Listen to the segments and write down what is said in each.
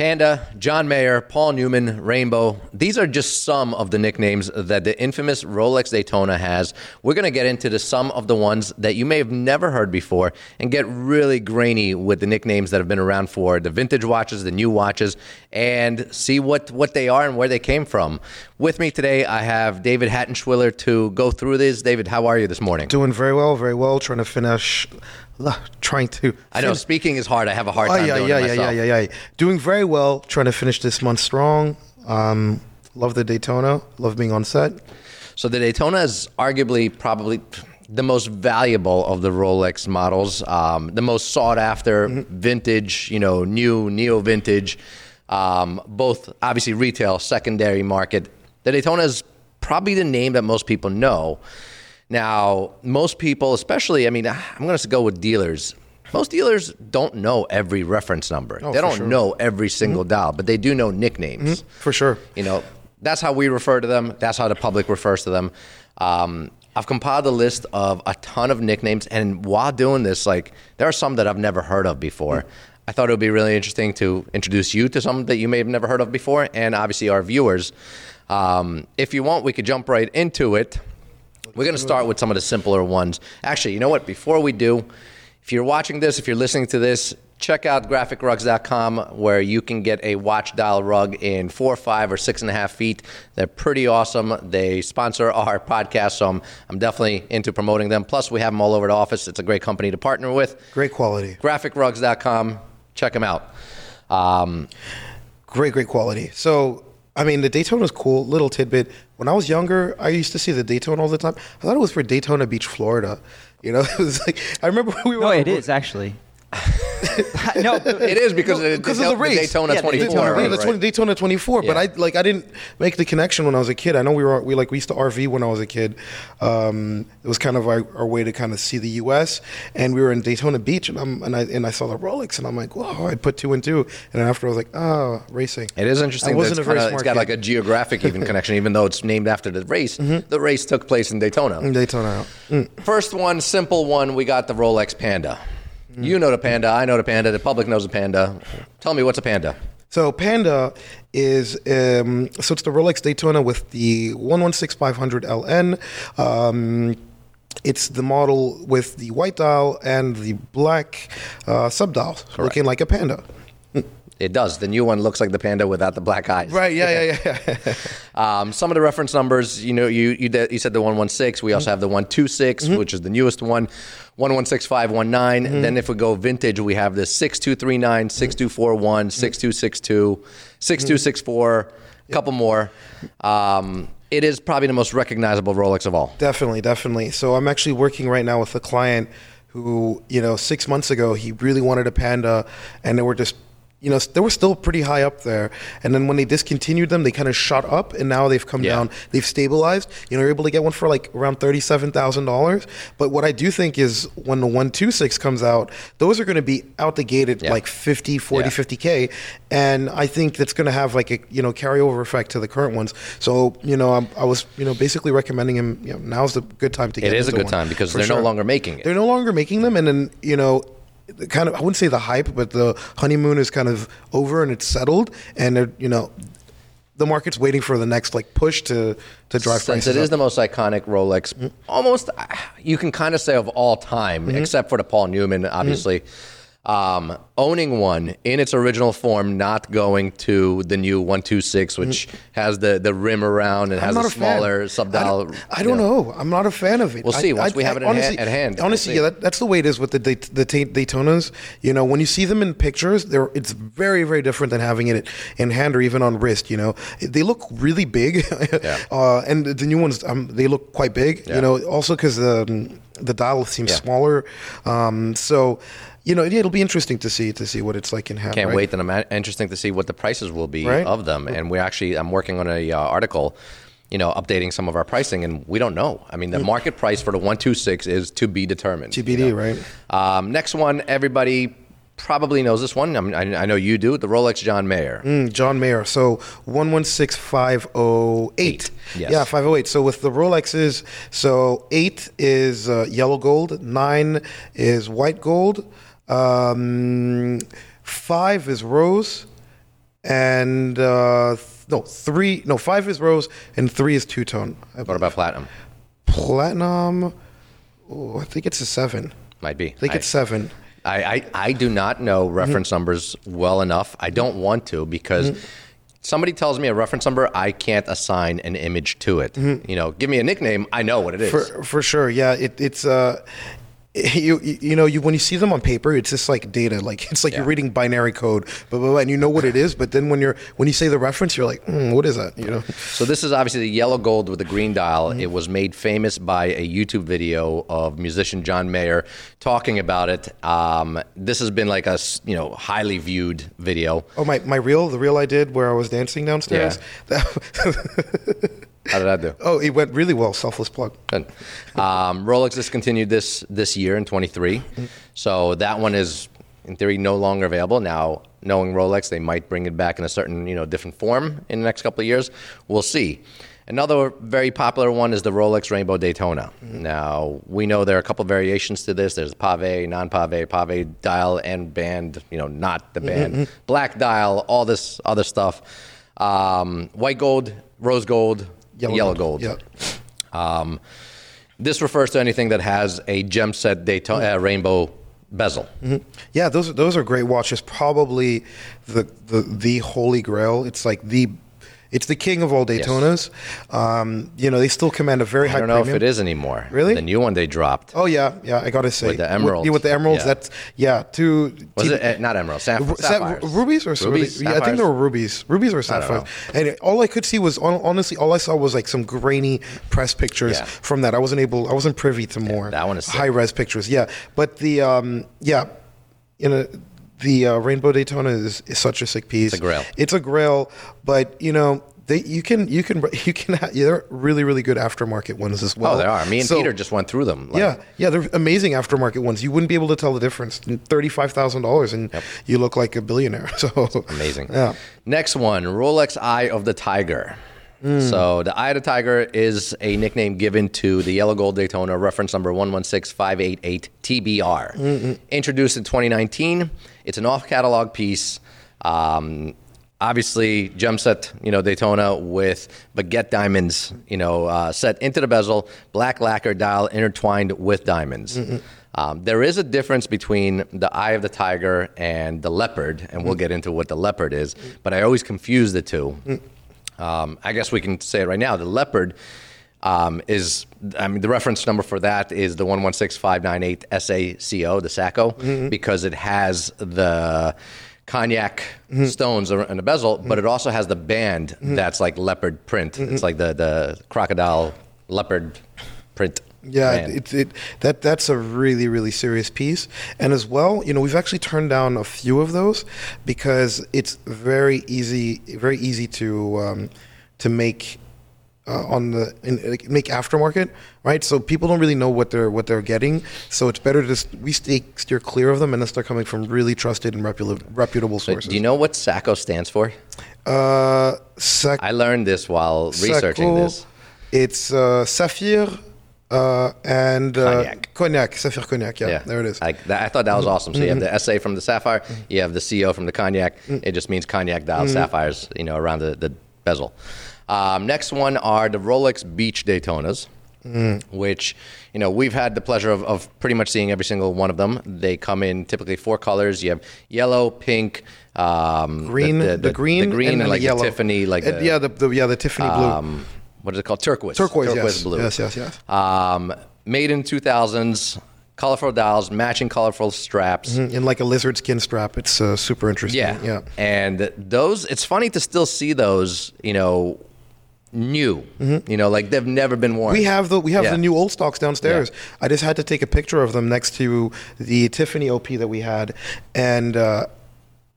Panda, John Mayer, Paul Newman, Rainbow. These are just some of the nicknames that the infamous Rolex Daytona has. We're going to get into the, some of the ones that you may have never heard before and get really grainy with the nicknames that have been around for the vintage watches, the new watches, and see what, what they are and where they came from. With me today, I have David Hattenschwiller to go through this. David, how are you this morning? Doing very well, very well. Trying to finish trying to. I know speaking is hard. I have a hard oh, time yeah, doing yeah, it yeah, yeah, yeah, yeah. Doing very well. Trying to finish this month strong. Um, love the Daytona. Love being on set. So the Daytona is arguably probably the most valuable of the Rolex models, um, the most sought after, Mm-hmm. vintage, you know, new, neo vintage, um, both obviously retail, secondary market. The Daytona is probably the name that most people know. Now, most people, especially, I mean, I'm going to go with dealers. Most dealers don't know every reference number. Oh, they don't sure. Mm-hmm. know every single dial, but they do know nicknames. For sure. You know, that's how we refer to them. That's how the public refers to them. Um, I've compiled a list of a ton of nicknames, and while doing this, like there are some that I've never heard of before. I thought it would be really interesting to introduce you to some that you may have never heard of before, and obviously our viewers. Um, if you want, we could jump right into it. We're going to start with some of the simpler ones. Actually, you know what? Before we do, if you're watching this, if you're listening to this, check out graphicrugs.com where you can get a watch dial rug in four, five, or six and a half feet. They're pretty awesome. They sponsor our podcast, so I'm, I'm definitely into promoting them. Plus, we have them all over the office. It's a great company to partner with. Great quality. Graphicrugs.com. Check them out. Um, Great, great quality. So, I mean, the Daytona is cool. Little tidbit. When I was younger, I used to see the Daytona all the time. I thought it was for Daytona Beach, Florida. You know, it was like I remember when we were. No, it is actually. no, it is because of the, because of the race. Daytona Yeah, the 24. Daytona, right? yeah, that's when Daytona 24. But I like I didn't make the connection when I was a kid. I know we were we like we used to RV when I was a kid. Um, it was kind of our, our way to kind of see the U.S. And we were in Daytona Beach, and I'm and I and I saw the Rolex, and I'm like, whoa! I put two and two, and then after I was like, oh, racing. It is interesting. I wasn't it's, a very kinda- smart it's got kid. like a geographic even connection, even though it's named after the race. The race took place in Daytona. in Daytona. Mm. First one, simple one. We got the Rolex Panda. You know the Panda. I know the Panda. The public knows the Panda. Tell me what's a Panda. So Panda is um, so it's the Rolex Daytona with the 116500 LN. Um, it's the model with the white dial and the black uh, sub dial, looking like a panda. It does. The new one looks like the Panda without the black eyes. Right? Yeah, yeah, yeah. Um, some of the reference numbers, you know, you you, you said the 116. We also mm-hmm. have the 126, mm-hmm. which is the newest one, 116519. Then mm-hmm. if we go vintage, we have the 6239, 6241, 6262, 6264, a couple more. Um, it is probably the most recognizable Rolex of all. Definitely, definitely. So I'm actually working right now with a client who, you know, six months ago he really wanted a panda, and they were just, you know, they were still pretty high up there. And then when they discontinued them, they kind of shot up, and now they've come Yeah. down. They've stabilized. You know, you're able to get one for like around thirty-seven thousand dollars. But what I do think is when the one two six comes out, those are going to be out the gate at Yeah. like 50, 40, Yeah. 50k, and I think that's going to have like a you know carryover effect to the current ones. So you know, I'm, I was you know basically recommending him. You know, now's the good time to get. It. It is a good one, time because they're no longer making it. They're no longer making them, and then you know. The Kind of, I wouldn't say the hype, but the honeymoon is kind of over and it's settled, and you know, the market's waiting for the next like push to to drive Since prices it is up. the most iconic Rolex, almost uh, you can kind of say of all time, Mm-hmm. except for the Paul Newman, obviously. Um, owning one in its original form, not going to the new 126, which has the, the rim around and has. I'm a not a smaller I subdial. don't, I don't know. I'm not a fan of it. We'll I- see once I- we have I- it honestly, at hand. We'll Honestly, yeah, that, that's the way it is with the the Daytonas. You know, when you see them in pictures, they're it's very very different than having it in hand or even on wrist. You know, they look really big, Yeah. uh, and the new ones um, they look quite big. Yeah. You know, also because the the dial seems Yeah. smaller. Um, so. You know, it'll be interesting to see to see what it's like in hand. Can't right? wait. Then I'm a- interesting to see what the prices will be Right. of them. And we actually, I'm working on a uh, article, you know, updating some of our pricing, and we don't know. I mean, the market price for the 126 is to be determined. you know. right? Um, next one, everybody probably knows this one. I, mean, I, I know you do. The Rolex John Mayer. Mm, John Mayer. So one one six five oh eight. Yes. Yeah, five oh eight. So with the Rolexes, so eight is uh, yellow gold, nine is white gold, um, five is rose, and uh, th- no three, no five is rose, and three is two tone. I What about platinum? platinum? Oh, I think it's a seven. Might be. I think it's seven. I, I, I do not know reference numbers well enough. I don't want to because somebody tells me a reference number, I can't assign an image to it. You know, give me a nickname, I know what it is. For for sure, yeah. It, it's uh, you you know you when you see them on paper, it's just like data. Like it's like you're reading binary code, blah, blah, blah, and you know what it is. But then when you're when you say the reference, you're like, mm, what is that? You know. So this is obviously the yellow gold with the green dial. It was made famous by a YouTube video of musician John Mayer talking about it. Um, this has been like a you know highly viewed video. Oh my my reel, the reel I did where I was dancing downstairs. That, How did that do? oh, it went really well. Selfless plug. Good. Um, Rolex discontinued this this year in 23, so that one is in theory no longer available now. Knowing Rolex, they might bring it back in a certain you know different form in the next couple of years. We'll see. Another very popular one is the Rolex Rainbow Daytona. Now we know there are a couple variations to this. There's pave, non-pave, pave dial, and band. You know, not the band, black dial, all this other stuff. Um, white gold, rose gold, Yellow yellow, gold. gold. Yeah. Um, this refers to anything that has a gem set Daytona, uh, rainbow bezel. Yeah, those those are great watches. Probably the the the holy grail. It's like the it's the king of all Daytonas. Um, you know, they still command a very high. I high don't know premium. if it is anymore. Really? The new one they dropped. Oh yeah, yeah. I gotta say, With the emeralds. yeah, with the emeralds. Yeah. That's yeah. Two Was T- it uh, not emeralds? Saph- Ru- sa- sapphires. rubies or rubies? Yeah, I think they were rubies, rubies or sapphires. And all I could see was honestly, all I saw was like some grainy press pictures Yeah. from that. I wasn't able, I wasn't privy to more that one is high res pictures. Yeah, but the um, yeah, you know, the uh, Rainbow Daytona is, is such a sick piece. It's a grail. It's a grail, but you know. They, you can you can you can yeah, they're really really good aftermarket ones as well. Oh, they are. Me and So- Peter just went through them. Like, yeah, yeah, they're amazing aftermarket ones. You wouldn't be able to tell the difference. Thirty-five thousand dollars, and you look like a billionaire. So Amazing. Yeah, Next one, Rolex Eye of the Tiger. Hmm. So the Eye of the Tiger is a nickname given to the yellow gold Daytona, reference number 116588 TBR. Introduced in 2019, it's an off-catalog piece. Um, obviously, gem set, you know, Daytona with baguette diamonds, you know, uh, set into the bezel, black lacquer dial intertwined with diamonds. Um, there is a difference between the eye of the tiger and the leopard, and we'll get into what the leopard is, but I always confuse the two. Um, I guess we can say it right now. The leopard um, is, I mean, the reference number for that is the 116598 SACO, the SACO, because it has the cognac stones ar- in the bezel, but it also has the band that's like leopard print. It's like the, the crocodile leopard print. yeah. band. It, it that that's a really really serious piece. And as well, you know, we've actually turned down a few of those because it's very easy very easy to um, to make. Uh, on the in, like, make aftermarket, right? So people don't really know what they're what they're getting. So it's better to just we stay steer clear of them unless they're coming from really trusted and reputable reputable sources. Do you know what SACO stands for? Uh, Sac- I learned this while researching Saco, this. It's uh, Saphir uh, and uh, Cognac. Cognac. Saphir Cognac. Yeah, there it is. I, that, I thought that was awesome. So you have the SA from the sapphire, you have the CO from the cognac. It just means cognac dial sapphires, you know, around the, the bezel. Um, next one are the Rolex Beach Daytonas, which you know we've had the pleasure of, of pretty much seeing every single one of them. They come in typically four colors. You have yellow, pink, um, green, the, green, the green, and, and, like the yellow. the Tiffany, like And the, yeah, the, the yeah the Tiffany blue, um, what is it called? Turquoise. turquoise, yes, blue. yes, yes, yes. Um, made in 2000s, colorful dials, matching colorful straps. and like a lizard skin strap. It's uh, super interesting. Yeah. yeah. And those, it's funny to still see those, you know, new. You know, like they've never been worn. Mm-hmm. We have the we have Yeah. the new old stocks downstairs. I just had to take a picture of them next to the Tiffany OP that we had, and uh,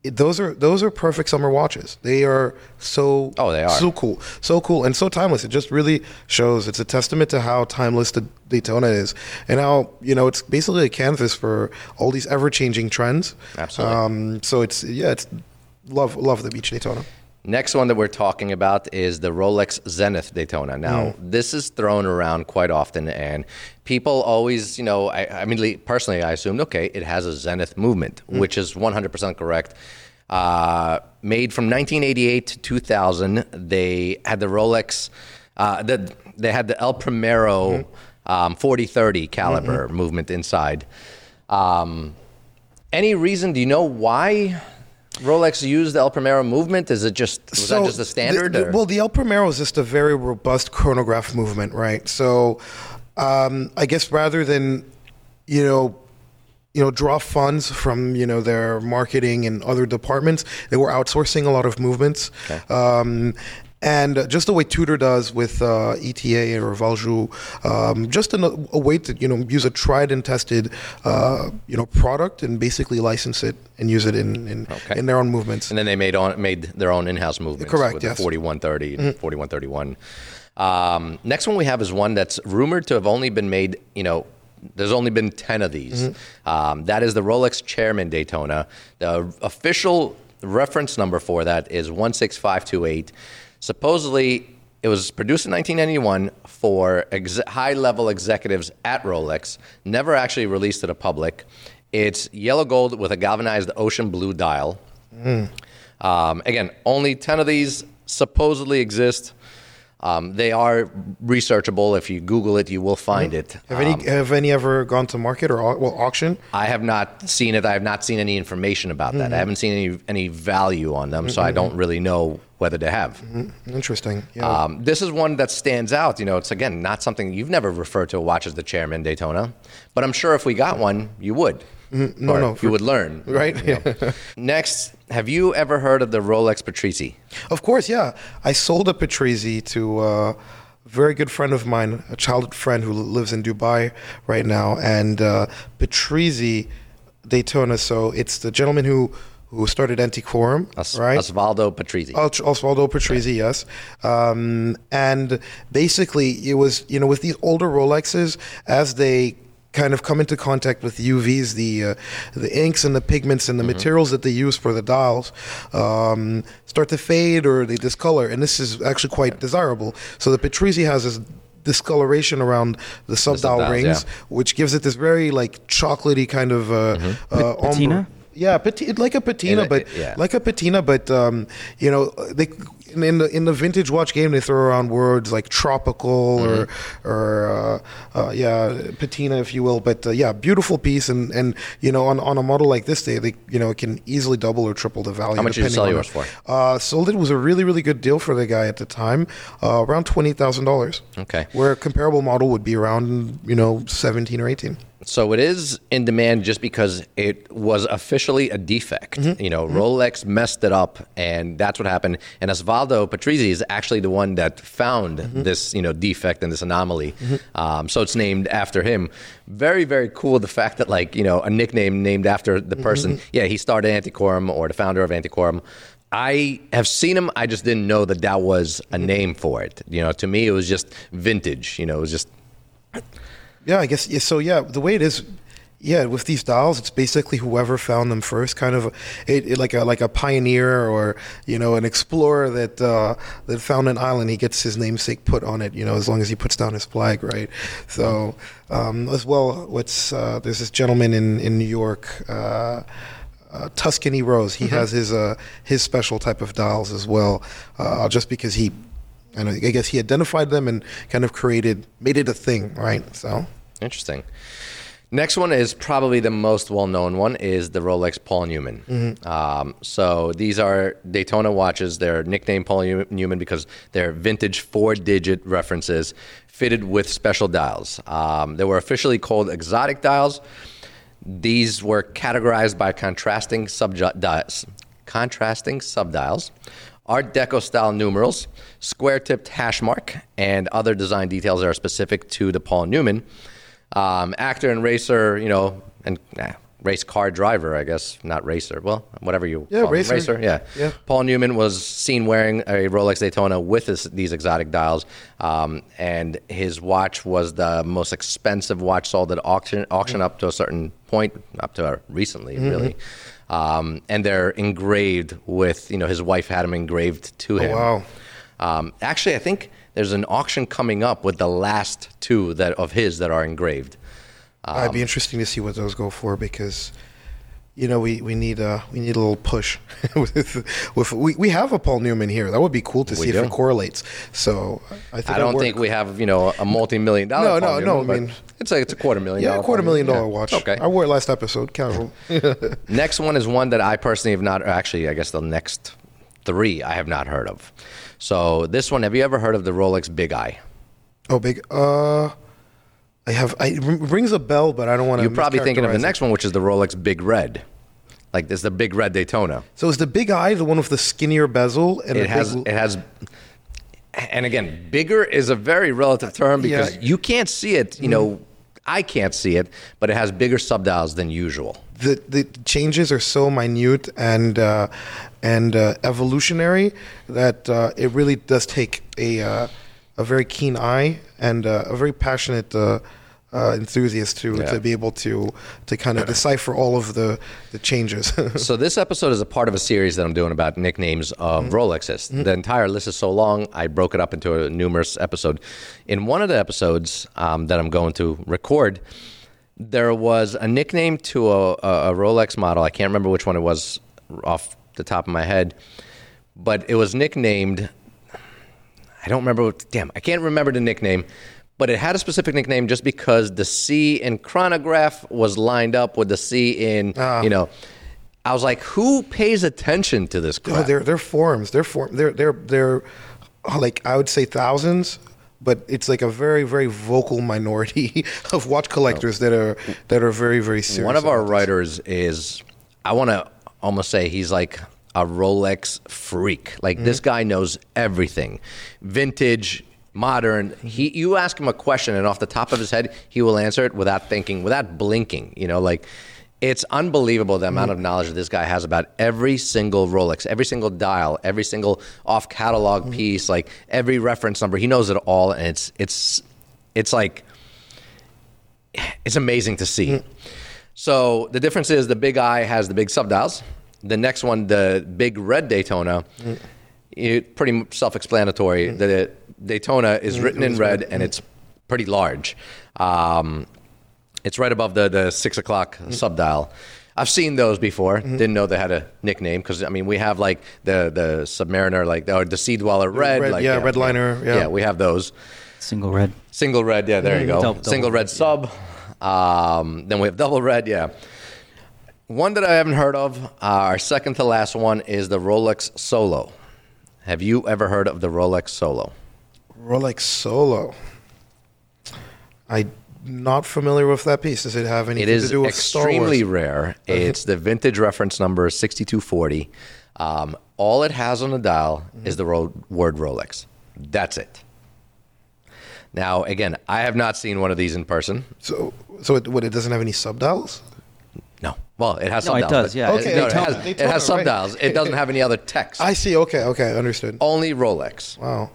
it- those are those are perfect summer watches. They are so Oh, they are. so cool, so cool, and so timeless. It just really shows. It's a testament to how timeless the Daytona is, and how you know it's basically a canvas for all these ever changing trends. Absolutely. Um, so it's yeah, it's love love the Beach Daytona. Next one that we're talking about is the Rolex Zenith Daytona. Now, Mm. this is thrown around quite often, and people always, you know, I, I mean, personally, I assumed, okay, it has a Zenith movement, Mm. which is 100% correct. Uh, made from 1988 to 2000, they had the Rolex. Uh, the, they had the El Primero um, 4030 caliber movement inside. Um, any reason? Do you know why Rolex used the El Primero movement? Is it just was that just the standard? the- well, the El Primero is just a very robust chronograph movement, right? So, um, I guess rather than, you know, you know, draw funds from you know their marketing and other departments, they were outsourcing a lot of movements. Um, and just the way Tudor does with uh, ETA or Valjoux, um, just a, a way to you know use a tried and tested uh, you know product and basically license it and use it in in, Okay. in their own movements. And then they made on made their own in-house movements. Correct, With yes. 4130 and 4131. Um, next one we have is one that's rumored to have only been made. You know, there's only been 10 of these. Um, that is the Rolex Chairman Daytona. The official reference number for that is 16528. Supposedly. It was produced in 1991 for ex- high-level executives at Rolex. Never actually released to the public. It's yellow gold with a galvanized ocean blue dial. Um, again, only 10 of these supposedly exist. Um, they are researchable. If you Google it, you will find it. Have any have any ever gone to market or au- well auction? I have not seen it. I have not seen any information about that. I haven't seen any any value on them, so I don't really know whether to have. Interesting. Yeah. Um, this is one that stands out. You know, it's again not something you've never referred to a watch as the Chairman Daytona, but I'm sure if we got one, you would. No, no, you for- would learn. right. you know. Next, have you ever heard of the Rolex Patrizzi? Of course, yeah. I sold a Patrizzi to a very good friend of mine, a childhood friend who lives in Dubai right now, and uh, Patrizzi Daytona. So it's the gentleman who who started Antiquorum, Os- right? Osvaldo Patrizzi. Os- Osvaldo Patrizzi, yes. Um, and basically, it was, you know, with these older Rolexes, as they kind of come into contact with UVs, the uh, the inks and the pigments and the materials that they use for the dials um, start to fade or they discolor. And this is actually quite desirable. So the Patrizzi has this discoloration around the subdial subdials, rings, yeah. which gives it this very like chocolatey kind of uh, uh, patina? ombre. Yeah, pati- like a patina, In a- but yeah. like a patina, but um, you know, they in the in the vintage watch game they throw around words like tropical Mm-hmm. or or uh, uh, yeah, patina, if you will. But uh, yeah, beautiful piece, and and you know, on, on a model like this, they, they you know it can easily double or triple the value. How much did you sell yours for? Uh, sold it was a really really good deal for the guy at the time, uh, around twenty thousand dollars. Okay. where a comparable model would be around you know seventeen or eighteen. So it is in demand just because it was officially a defect. Mm-hmm. You know, Rolex messed it up, and that's what happened. And Osvaldo Patrizzi is actually the one that found Mm-hmm. this, you know, defect and this anomaly. Um, so it's named after him. Very, very cool. The fact that like you know a nickname named after the Mm-hmm. person. Yeah, he started Antiquorum or the founder of Antiquorum. I have seen him. I just didn't know that that was a Mm-hmm. name for it. You know, to me it was just vintage. You know, it was just Yeah, I guess. Yeah, so yeah, the way it is, yeah, with these dials, it's basically whoever found them first, kind of, it, it like a like a pioneer or you know an explorer that uh, that found an island. He gets his namesake put on it, you know, as long as he puts down his flag, right? So um, as well, what's uh, there's this gentleman in in New York. Uh, uh, Tuscany Rose. He has his uh, his special type of dials as well, uh, just because he, and I guess he identified them and kind of created, made it a thing, right? So. Interesting. Next one is probably the most well-known one is the Rolex Paul Newman. Um, so these are Daytona watches. They're nicknamed Paul Newman because they're vintage four-digit references fitted with special dials. Um, they were officially called exotic dials. These were categorized by contrasting subdials, contrasting subdials, Art Deco style numerals, square tipped hash mark, and other design details that are specific to the Paul Newman. Um, actor and racer, you know, and eh, race car driver, I guess, not racer. Well, whatever you Yeah, racer. racer. Yeah. Yeah. Paul Newman was seen wearing a Rolex Daytona with this, these exotic dials, um, and his watch was the most expensive watch sold at auction, auction up to a certain point, up to uh, recently, Mm-hmm. really. Um, and they're engraved with, you know, his wife had them engraved to him. Oh, wow. Um, actually, I think there's an auction coming up with the last two that of his that are engraved. I'd be interesting to see what those go for because you know, we, we need a we need a little push. with, with we, we have a Paul Newman here. That would be cool to see if it correlates. So I think I don't think we have you know a multi-million dollar. No, Paul no, no, I mean- it's like it's a quarter million. Yeah, a quarter million Newman. dollar Yeah. watch. Okay. I wore it last episode. Casual. Next one is one that I personally have not. Or actually, I guess the next three I have not heard of. So this one, have you ever heard of the Rolex Big Eye? oh, big. Uh, I have. I, it rings a bell, but I don't want to. You're probably thinking of the next one, which is the Rolex Big Red. Like this, the Big Red Daytona. So is the big eye the one with the skinnier bezel? And It has. Big, It has. And again, bigger is a very relative term because Yeah. you can't see it. You know, I can't see it, but it has bigger subdials than usual. The the changes are so minute and uh, and uh, evolutionary that uh, it really does take a uh, a very keen eye and uh, a very passionate uh, uh, enthusiast to Yeah. to be able to to kind of decipher all of the the changes. So this episode is a part of a series that I'm doing about nicknames of Rolexes. The entire list is so long, I broke it up into a numerous episode. In one of the episodes um, that I'm going to record, there was a nickname to a, a, Rolex model. I can't remember which one it was off the top of my head, but it was nicknamed. I don't remember. What, damn, I can't remember the nickname, but it had a specific nickname just because the C in chronograph was lined up with the C in you know. I was like, who pays attention to this oh, crap? they're they're forms. They're form. They're they're they're uh, like I would say thousands. But it's like a very, very vocal minority of watch collectors that are that are very, very serious. One of our this. writers is, I want to almost say he's like a Rolex freak. Like this Mm-hmm. guy knows everything, vintage, modern. He, you ask him a question, and off the top of his head, he will answer it without thinking, without blinking. You know, like. It's unbelievable the amount of Mm-hmm. knowledge that this guy has about every single Rolex, every single dial, every single off catalog Mm-hmm. piece, like every reference number. He knows it all, and it's it's it's like it's amazing to see. So the difference is the big eye has the big subdials. The next one, the big red Daytona, it, pretty self-explanatory. The Daytona is written in red and it's pretty large. Um, it's right above the the six o'clock sub dial. I've seen those before. Didn't know they had a nickname because I mean we have like the the Submariner, like or the Sea Dweller Red, red- like, yeah, Redliner, yeah. yeah, we have those. Single red. Single red, yeah, there you go. Double- double Single red red, sub. Um, then we have double red, yeah. One that I haven't heard of, uh, our second to last one is the Rolex Solo. Have you ever heard of the Rolex Solo? Rolex Solo. I'm not familiar with that piece. Does it have anything It is to do with Star extremely Wars? rare. It's the vintage reference number 6240. Um, all it has on the dial is the ro- word Rolex. That's it. Now, again, I have not seen one of these in person. So, so it, what? It doesn't have any subdials. No. Well, it has No, it does, yeah. Okay, No, it has, it Daytona, has right. subdials. It doesn't have any other text. I see. Okay, okay, understood. Only Rolex. Wow.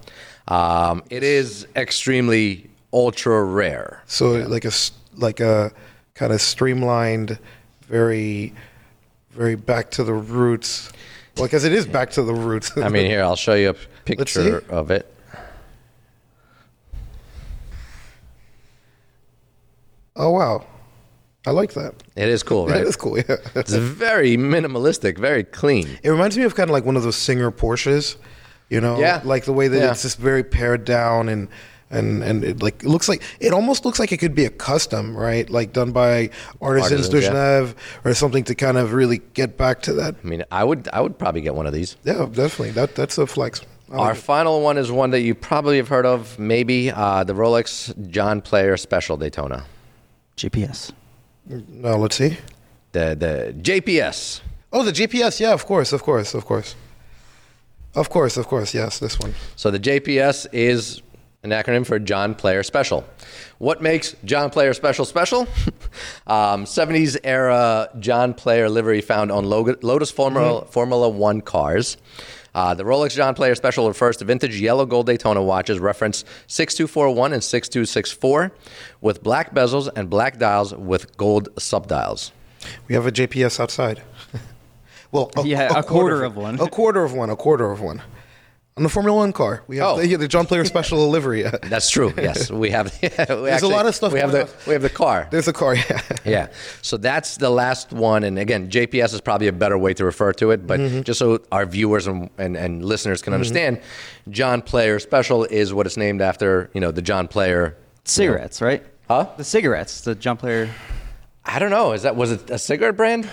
Um, it is extremely ultra rare. So like a like a kind of streamlined, very, very back to the roots. Well, because it is back to the roots. I mean, here I'll show you a picture of it. oh wow, I like that. It is cool, right? That is cool. Yeah. It's very minimalistic, very clean. It reminds me of kind of like one of those Singer Porsches, you know, Yeah. like the way that Yeah. it's just very pared down and and and it like it looks like it almost looks like it could be a custom, right? Like done by artisans, Artisans, de yeah. Or something to kind of really get back to that. I mean, I would, I would probably get one of these. Yeah, definitely. That that's a flex. Like Our it. final one is one that you probably have heard of, maybe uh, the Rolex John Player Special Daytona, GPS. no, let's see. the the JPS. Oh, the GPS. Yeah, of course, of course, of course, of course, of course. Yes, this one. So the JPS is an acronym for John Player Special. What makes John Player Special special? um, 70s era John Player livery found on Lotus Formula, Formula One cars. Uh, the Rolex John Player Special refers to vintage yellow gold Daytona watches, reference 6241 and 6264, with black bezels and black dials with gold subdials. We have a JPS outside. well, a, Yeah, a quarter of one. A quarter of one. A quarter of one. On the Formula One car, we have Oh. the, yeah, the John Player Special livery. That's true. Yes, we have. we There's a lot of stuff We have the on. we have the car. There's a car. Yeah. Yeah. So that's the last one. And again, JPS is probably a better way to refer to it. But Mm-hmm. just so our viewers and, and, and listeners can understand, John Player Special is what it's named after, you know, the John Player. Cigarettes, right? Huh? The cigarettes, the John Player. I don't know. Is that was it a cigarette brand?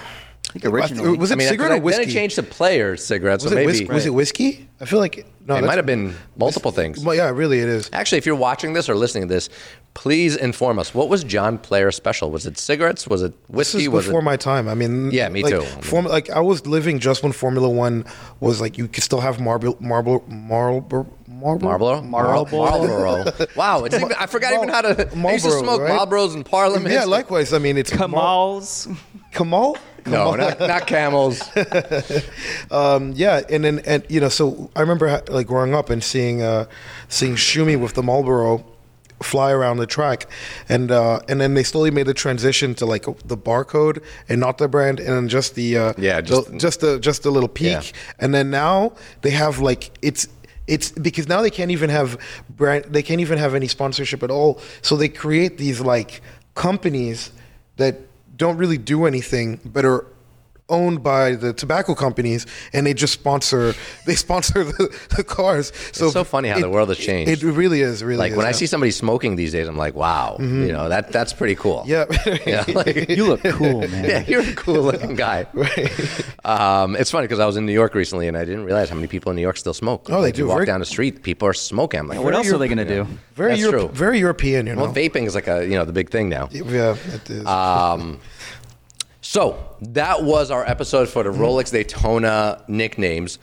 I think originally. Was it I mean, cigarette or then it changed to Player cigarettes. was so it maybe whiskey? Was it whiskey? I feel like no. it might have been multiple things. Well, yeah, really, it is. Actually, if you're watching this or listening to this, please inform us. What was John Player Special? Was it cigarettes? Was it whiskey? This is was before it? my time. I mean, Yeah, me like, too. Form, like I was living just when Formula One was like you could still have marble, marble, marble, marble, Marlboro? Marlboro? Marlboro. wow, it's even, I forgot even how to. I used to smoke right? Marlboros in Parliament. Yeah, likewise. I mean, it's Mar- Kamals. Kamal. No, not, not camels. Um, yeah, and then and you know, so I remember like growing up and seeing uh, seeing Schumi with the Marlboro fly around the track, and uh, and then they slowly made the transition to like the barcode and not the brand, and then just the uh, Yeah, just- the, just the just the little peak, Yeah. and then now they have like it's. It's because now they can't even have brand. They can't even have any sponsorship at all. So they create these like companies that don't really do anything, but are owned by the tobacco companies, and they just sponsor. They sponsor the, the cars. So it's so funny how the world has changed. It really is. Really, Like is, when I see somebody smoking these days, I'm like, wow, you know that that's pretty cool. Yeah. yeah, like, You look cool, man. yeah, you're a cool looking guy. Um, it's funny because I was in New York recently and I didn't realize how many people in New York still smoke. Oh, they Like, do. You walk Very- down the street, people are smoking. I'm like, What else are they going to do? very That's Europe, true. very European. You know. Well, vaping is like a you know the big thing now. yeah, it is. Um, so that was our episode for the mm-hmm. Rolex Daytona nicknames.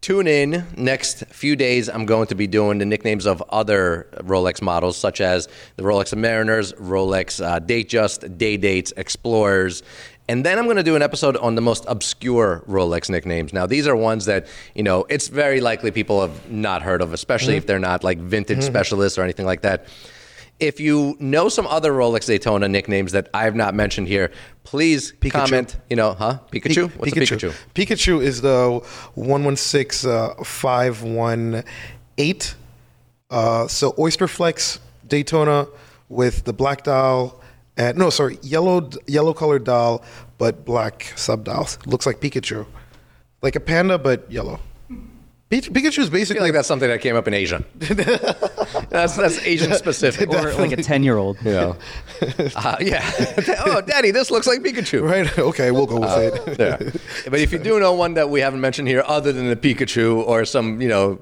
Tune in next few days. I'm going to be doing the nicknames of other Rolex models, such as the Rolex Mariners, Rolex uh, Datejust, Day Dates, Explorers. And then I'm going to do an episode on the most obscure Rolex nicknames. Now, these are ones that, you know, it's very likely people have not heard of, especially mm-hmm. if they're not like vintage mm-hmm. specialists or anything like that. If you know some other Rolex Daytona nicknames that I have not mentioned here, please Pikachu. comment. You know, huh? Pikachu? What's a Pikachu? Pikachu is the one one six uh, five one eight. Uh, so Oyster Flex Daytona with the black dial and no, sorry, yellow yellow colored dial but black sub dials. Looks like Pikachu, like a panda but yellow. Pi- Pikachu is I feel basically like that's something that came up in Asia. that's that's Asian specific. Or like a 10 year old. you know. Uh, yeah. oh, Daddy, this looks like Pikachu. right. Okay, we'll go with it. Yeah. But if you do know one that we haven't mentioned here, other than the Pikachu or some, you know,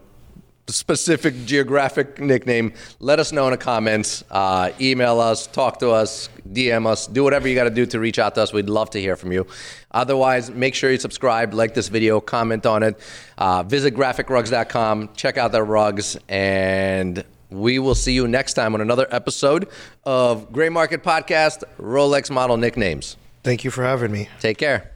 specific geographic nickname, let us know in the comments. Uh, email us, talk to us, DM us, do whatever you got to do to reach out to us. We'd love to hear from you. Otherwise, make sure you subscribe, like this video, comment on it. Uh, visit graphicrugs.com, check out their rugs, and we will see you next time on another episode of Grey Market Podcast Rolex Model Nicknames. Thank you for having me. Take care.